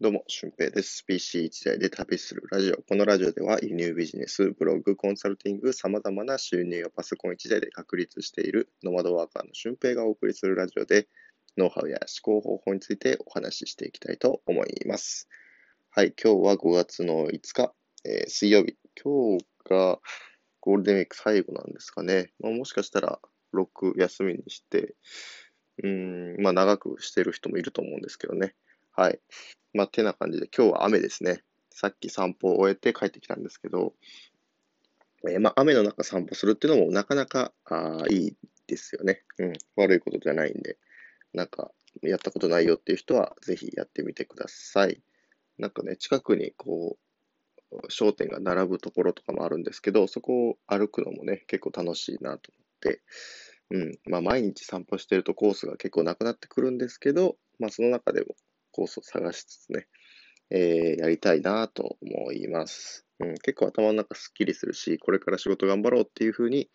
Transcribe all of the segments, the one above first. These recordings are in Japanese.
どうも、俊平です。PC 一台で旅するラジオ。このラジオでは輸入ビジネス、ブログ、コンサルティング、様々な収入をパソコン一台で確立しているノマドワーカーの俊平がお送りするラジオで、ノウハウや思考方法についてお話ししていきたいと思います。はい、今日は5月の5日、えー水曜日。今日がゴールデンウィーク最後なんですかね。まあ、もしかしたら6休みにして、うん、まあ長くしてる人もいると思うんですけどね。はい。まあ、てな感じで、今日は雨ですね。さっき散歩を終えて帰ってきたんですけど、えーまあ、雨の中散歩するっていうのもなかなかあいいですよね。うん。悪いことじゃないんで、なんか、やったことないよっていう人は、ぜひやってみてください。なんかね、近くにこう、商店が並ぶところとかもあるんですけど、そこを歩くのもね、結構楽しいなと思って、うん。まあ、毎日散歩してるとコースが結構なくなってくるんですけど、まあ、その中でもコースを探しつつね、えーやりたいなと思います。うん、結構頭の中すっきりするし、これから仕事頑張ろうっていう風に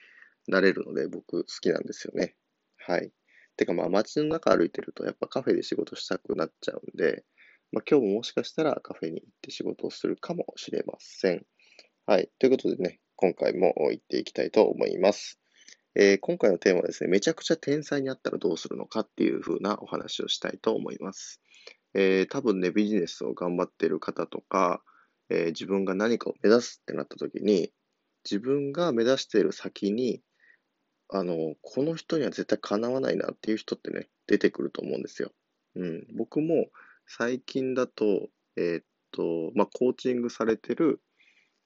なれるので、僕好きなんですよね。はい。てかまあ街の中歩いてるとやっぱカフェで仕事したくなっちゃうんで、まあ今日ももしかしたらカフェに行って仕事をするかもしれません。はい。ということでね、今回も行っていきたいと思います。えー今回のテーマはですね、めちゃくちゃ天才になったらどうするのかっていう風なお話をしたいと思います。えー多分ね、ビジネスを頑張ってる方とか、えー自分が何かを目指すってなった時に、自分が目指している先に、あの、この人には絶対かなわないなっていう人ってね、出てくると思うんですよ。うん。僕も最近だと、えーっと、まあ、コーチングされてる、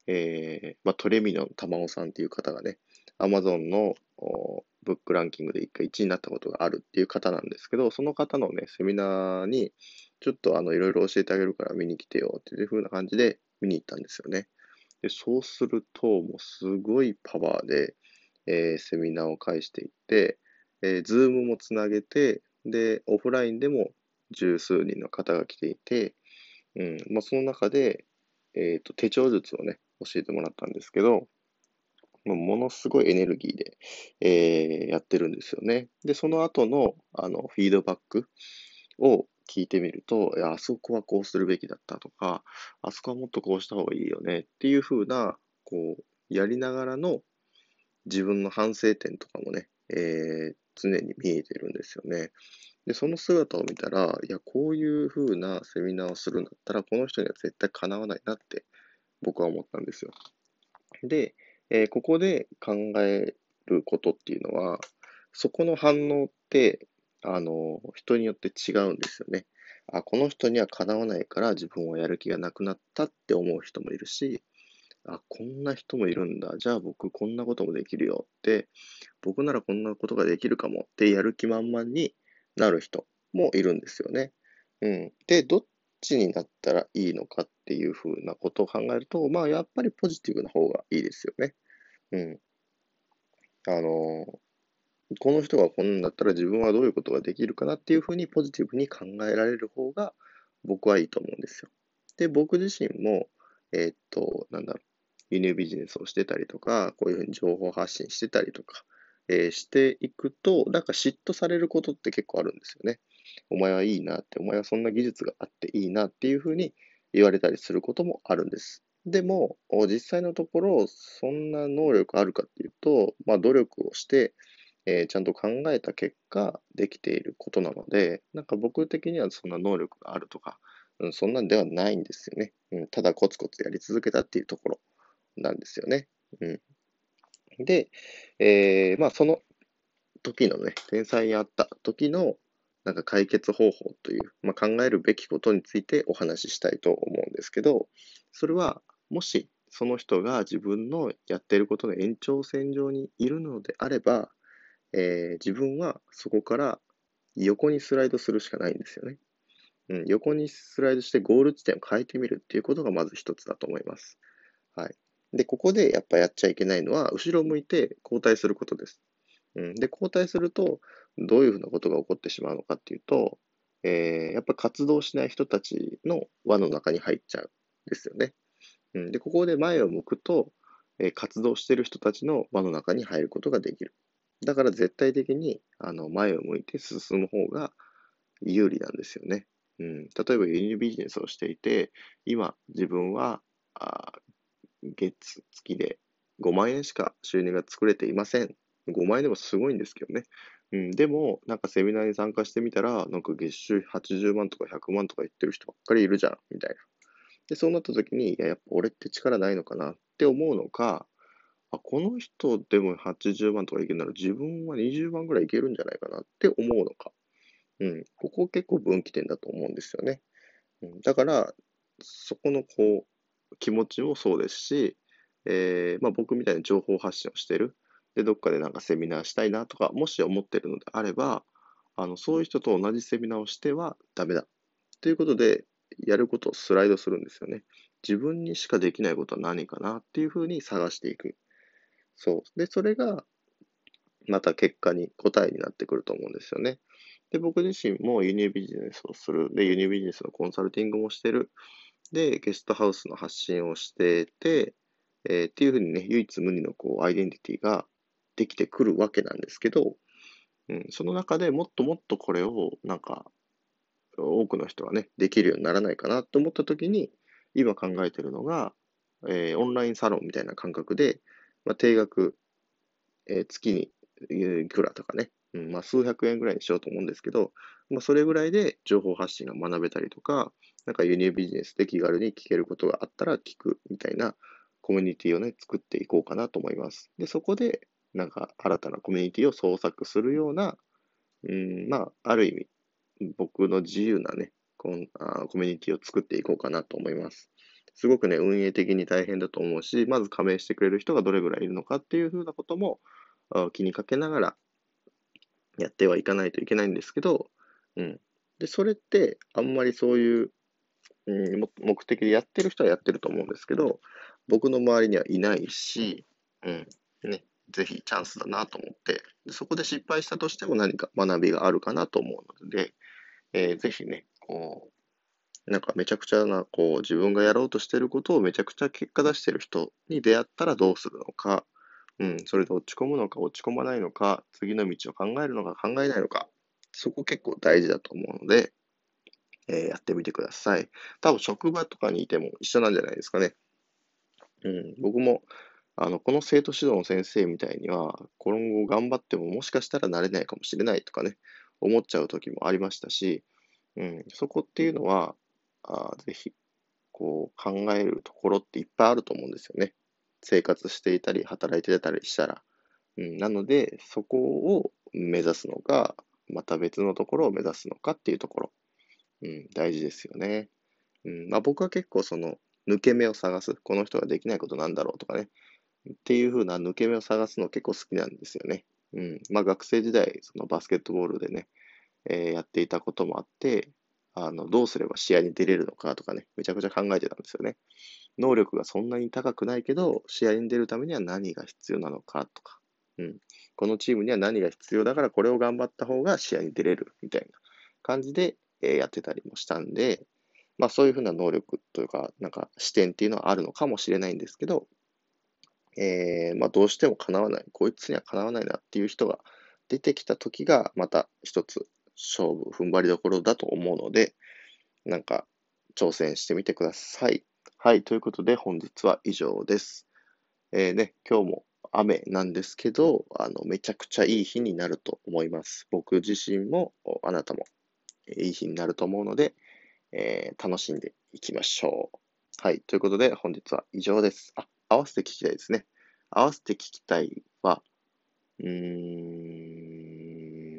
えーまあ、トレミの玉尾さんっていう方がね、Amazon のブックランキングで一回1位になったことがあるっていう方なんですけど、その方のね、セミナーに、ちょっとあの、いろいろ教えてあげるから見に来てよっていう風な感じで見に行ったんですよね。で、そうすると、もうすごいパワーで、えーセミナーを介していって、えー、ズームもつなげて、で、オフラインでも十数人の方が来ていて、うん、まあ、その中で、えっと、手帳術をね、教えてもらったんですけど、もうものすごいエネルギーで、えーやってるんですよね。で、その後の、あの、フィードバックを聞いてみると、いや、あそこはこうするべきだったとか、あそこはもっとこうした方がいいよねっていう風な、こう、やりながらの自分の反省点とかもね、えー常に見えてるんですよね。で、その姿を見たら、いや、こういう風なセミナーをするんだったら、この人には絶対かなわないなって僕は思ったんですよ。で、えーここで考えることっていうのは、そこの反応って、あの、人によって違うんですよね。あ、この人にはかなわないから自分はやる気がなくなったって思う人もいるし、あ、こんな人もいるんだ。じゃあ僕こんなこともできるよって、僕ならこんなことができるかもってやる気満々になる人もいるんですよね。うん。で、どっちになったらいいのかっていうふうなことを考えると、まあやっぱりポジティブな方がいいですよね。うん。あの、この人がこんなんだったら自分はどういうことができるかなっていうふうにポジティブに考えられる方が僕はいいと思うんですよ。で、僕自身も、えーっと、なんだろう、輸入ビジネスをしてたりとか、こういうふうに情報発信してたりとか、えーしていくと、なんか嫉妬されることって結構あるんですよね。お前はいいなって、お前はそんな技術があっていいなっていうふうに言われたりすることもあるんです。でも、実際のところ、そんな能力あるかっていうと、まあ努力をして、えーちゃんと考えた結果、できていることなので、なんか僕的にはそんな能力があるとか、うん、そんなんではないんですよね。うん、ただコツコツやり続けたっていうところなんですよね。うん。で、えーまあその時のね、天才にあった時のなんか解決方法という、まあ、考えるべきことについてお話ししたいと思うんですけど、それはもしその人が自分のやっていることの延長線上にいるのであれば、えー自分はそこから横にスライドするしかないんですよね。うん、横にスライドしてゴール地点を変えてみるっていうことがまず一つだと思います。はい。で、ここでやっぱやっちゃいけないのは、後ろを向いて後退することです。うん、で、後退すると、どういうふうなことが起こってしまうのかっていうと、えーやっぱ活動しない人たちの輪の中に入っちゃうんですよね。うん、で、ここで前を向くと、え活動してる人たちの輪の中に入ることができる。だから絶対的にあの前を向いて進む方が有利なんですよね。うん、例えば輸入ビジネスをしていて、今自分はあ月、月で5万円しか収入が作れていません。5万円でもすごいんですけどね。うん、でも、なんかセミナーに参加してみたら、なんか月収80万とか100万とか言ってる人ばっかりいるじゃん、みたいな。で、そうなった時に、いや、やっぱ俺って力ないのかなって思うのか、あ、この人でも80万とかいけるなら自分は20万ぐらいいけるんじゃないかなって思うのか。うん、ここ結構分岐点だと思うんですよね。うん、だから、そこのこう、気持ちもそうですし、えー、まあ、僕みたいに情報発信をしてる。で、どっかでなんかセミナーしたいなとか、もし思ってるのであれば、あの、そういう人と同じセミナーをしてはダメだ。ということで、やることをスライドするんですよね。自分にしかできないことは何かなっていうふうに探していく。そう。で、それが、また結果に、答えになってくると思うんですよね。で、僕自身も輸入ビジネスをする。で、輸入ビジネスのコンサルティングもしてる。で、ゲストハウスの発信をしてて、えー、っていうふうにね、唯一無二のこうアイデンティティができてくるわけなんですけど、うん、その中でもっともっとこれをなんか多くの人がね、できるようにならないかなと思った時に、今考えてるのが、えー、オンラインサロンみたいな感覚で、まあ、定額、えー、月にいくらとかね、うんまあ、数百円ぐらいにしようと思うんですけど、まあ、それぐらいで情報発信が学べたりとか、なんか輸入ビジネスで気軽に聞けることがあったら聞くみたいなコミュニティをね、作っていこうかなと思います。で、そこで、なんか新たなコミュニティを創作するような、うん、まあ、ある意味、僕の自由なね、コンあコミュニティを作っていこうかなと思います。すごくね、運営的に大変だと思うし、まず加盟してくれる人がどれぐらいいるのかっていうふうなことも気にかけながらやってはいかないといけないんですけど、うん。で、それってあんまりそういう、うん、目的でやってる人はやってると思うんですけど、僕の周りにはいないし、うん、ぜひチャンスだなと思って、そこで失敗したとしても何か学びがあるかなと思うので、えー、ぜひね、こう、なんかめちゃくちゃな、こう、自分がやろうとしてることをめちゃくちゃ結果出してる人に出会ったらどうするのか、うん、それで落ち込むのか落ち込まないのか、次の道を考えるのか考えないのか、そこ結構大事だと思うので、えー、やってみてください。多分職場とかにいても一緒なんじゃないですかね。うん、僕も、あの、この生徒指導の先生みたいには、今後頑張ってももしかしたらなれないかもしれないとかね、思っちゃう時もありましたし、うん、そこっていうのは、あぜひ、こう、考えるところっていっぱいあると思うんですよね。生活していたり、働いてたりしたら。うん、なので、そこを目指すのか、また別のところを目指すのかっていうところ、うん、大事ですよね。うんまあ、僕は結構その抜け目を探す。この人ができないことなんだろうとかね。っていう風な抜け目を探すの結構好きなんですよね。うん。まあ学生時代、そのバスケットボールでね、えー、やっていたこともあって、あの、どうすれば試合に出れるのかとかね、めちゃくちゃ考えてたんですよね。能力がそんなに高くないけど、試合に出るためには何が必要なのかとか、うん。このチームには何が必要だからこれを頑張った方が試合に出れるみたいな感じで、えー、やってたりもしたんで、まあそういうふうな能力というか、なんか視点っていうのはあるのかもしれないんですけど、えー、まあどうしても叶わない、こいつには叶わないなっていう人が出てきた時が、また一つ勝負、踏ん張りどころだと思うので、なんか挑戦してみてください。はい、ということで本日は以上です。えー、ね、今日も雨なんですけど、あの、めちゃくちゃいい日になると思います。僕自身も、あなたもいい日になると思うので、えー、楽しんでいきましょう。はい。ということで、本日は以上です。あ、合わせて聞きたいですね。合わせて聞きたいは、うー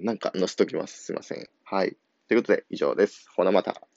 ん、なんか載せときます。すいません。はい。ということで、以上です。ほなまた。